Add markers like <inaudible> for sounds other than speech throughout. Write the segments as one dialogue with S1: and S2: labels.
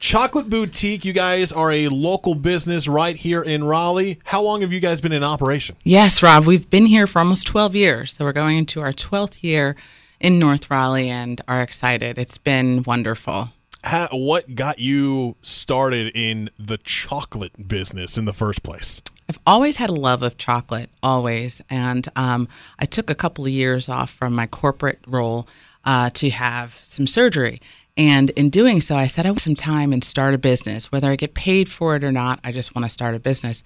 S1: Chocolate Boutique, you guys are a local business right here in Raleigh. How long have you guys been in operation?
S2: Yes, Rob, we've been here for almost 12 years. So we're going into our 12th year in North Raleigh and are excited. It's been wonderful.
S1: How, what got you started in the chocolate business in the first place?
S2: I've always had a love of chocolate, always. And um, I took a couple of years off from my corporate role uh, to have some surgery. And in doing so, I said I want some time and start a business. Whether I get paid for it or not, I just want to start a business.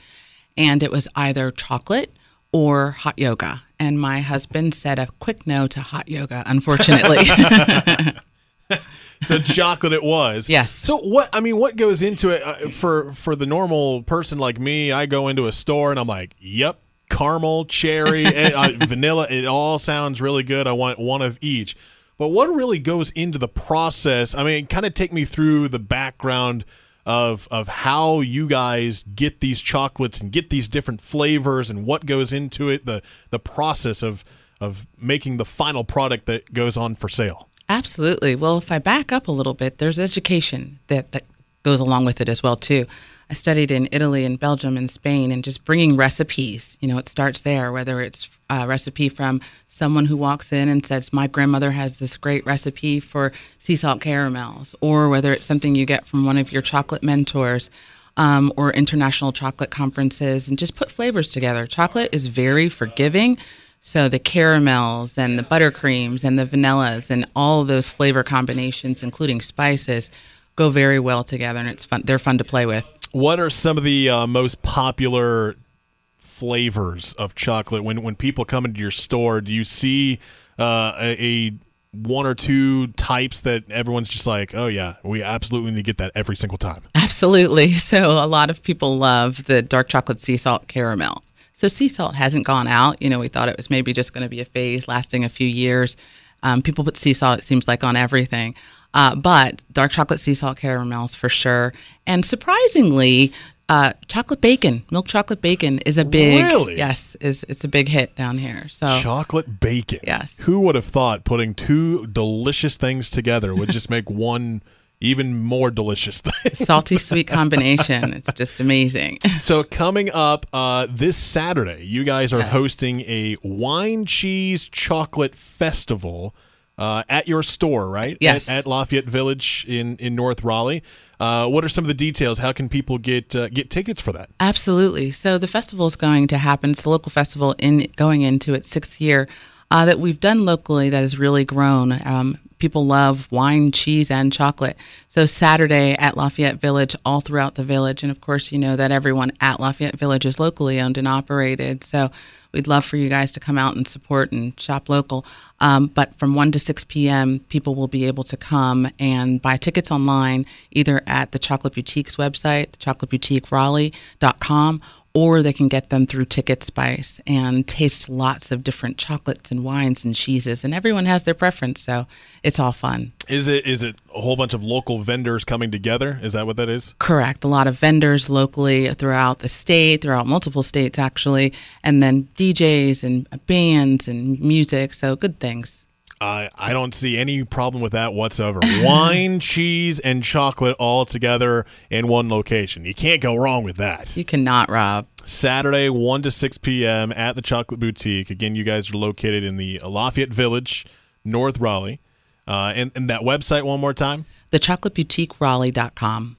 S2: And it was either chocolate or hot yoga. And my husband said a quick no to hot yoga, unfortunately. <laughs> <laughs>
S1: so chocolate it was.
S2: Yes.
S1: So what? I mean, what goes into it uh, for for the normal person like me? I go into a store and I'm like, "Yep, caramel, cherry, <laughs> and, uh, vanilla. It all sounds really good. I want one of each." But what really goes into the process? I mean, kind of take me through the background of of how you guys get these chocolates and get these different flavors and what goes into it. The the process of of making the final product that goes on for sale.
S2: Absolutely. Well, if I back up a little bit, there's education that, that goes along with it as well too. I studied in Italy and Belgium and Spain, and just bringing recipes. You know, it starts there. Whether it's a recipe from someone who walks in and says, "My grandmother has this great recipe for sea salt caramels," or whether it's something you get from one of your chocolate mentors. Um, or international chocolate conferences, and just put flavors together. Chocolate is very forgiving. So the caramels and the buttercreams and the vanillas and all those flavor combinations, including spices, go very well together, and it's fun. They're fun to play with.
S1: What are some of the uh, most popular flavors of chocolate when when people come into your store? Do you see uh, a, a one or two types that everyone's just like, oh yeah, we absolutely need to get that every single time.
S2: Absolutely. <laughs> So a lot of people love the dark chocolate sea salt caramel. So sea salt hasn't gone out. You know, we thought it was maybe just going to be a phase lasting a few years. Um, people put sea salt, it seems like, on everything. Uh, but dark chocolate sea salt caramels for sure. And surprisingly, uh, chocolate bacon, milk chocolate bacon is a big
S1: Really?
S2: yes, is it's a big hit down here. So
S1: Chocolate bacon.
S2: Yes.
S1: Who would have thought putting two delicious things together would just make <laughs> one even more delicious thing?
S2: salty <laughs> sweet combination. It's just amazing. <laughs>
S1: so coming up uh, this Saturday, you guys are
S2: Yes.
S1: hosting a wine cheese chocolate festival uh, at your store, right?
S2: Yes.
S1: At, at Lafayette Village in in North Raleigh. Uh, what are some of the details? How can people get uh, get tickets for that?
S2: Absolutely. So the festival is going to happen. It's a local festival in going into its sixth year uh, that we've done locally that has really grown. Um, people love wine, cheese, and chocolate. So Saturday at Lafayette Village, all throughout the village, and of course, you know that everyone at Lafayette Village is locally owned and operated. So we'd love for you guys to come out and support and shop local. Um, but from 1 to 6 p.m., people will be able to come and buy tickets online, either at the Chocolate Boutique's website, chocolateboutiqueraleigh.com, or they can get them through Ticket Spice and taste lots of different chocolates and wines and cheeses. And everyone has their preference, so it's all fun.
S1: Is it is it a whole bunch of local vendors coming together? Is that what that is?
S2: Correct. A lot of vendors locally throughout the state, throughout multiple states actually, and then DJs and bands and music. So good things.
S1: I I don't see any problem with that whatsoever. <laughs> Wine, cheese, and chocolate all together in one location. You can't go wrong with that.
S2: You cannot, Rob.
S1: Saturday, 1 to 6 p.m. at the Chocolate Boutique. Again, you guys are located in the Lafayette Village, North Raleigh. Uh, and, and that website one more time.
S2: TheChocolateBoutiqueRaleigh.com.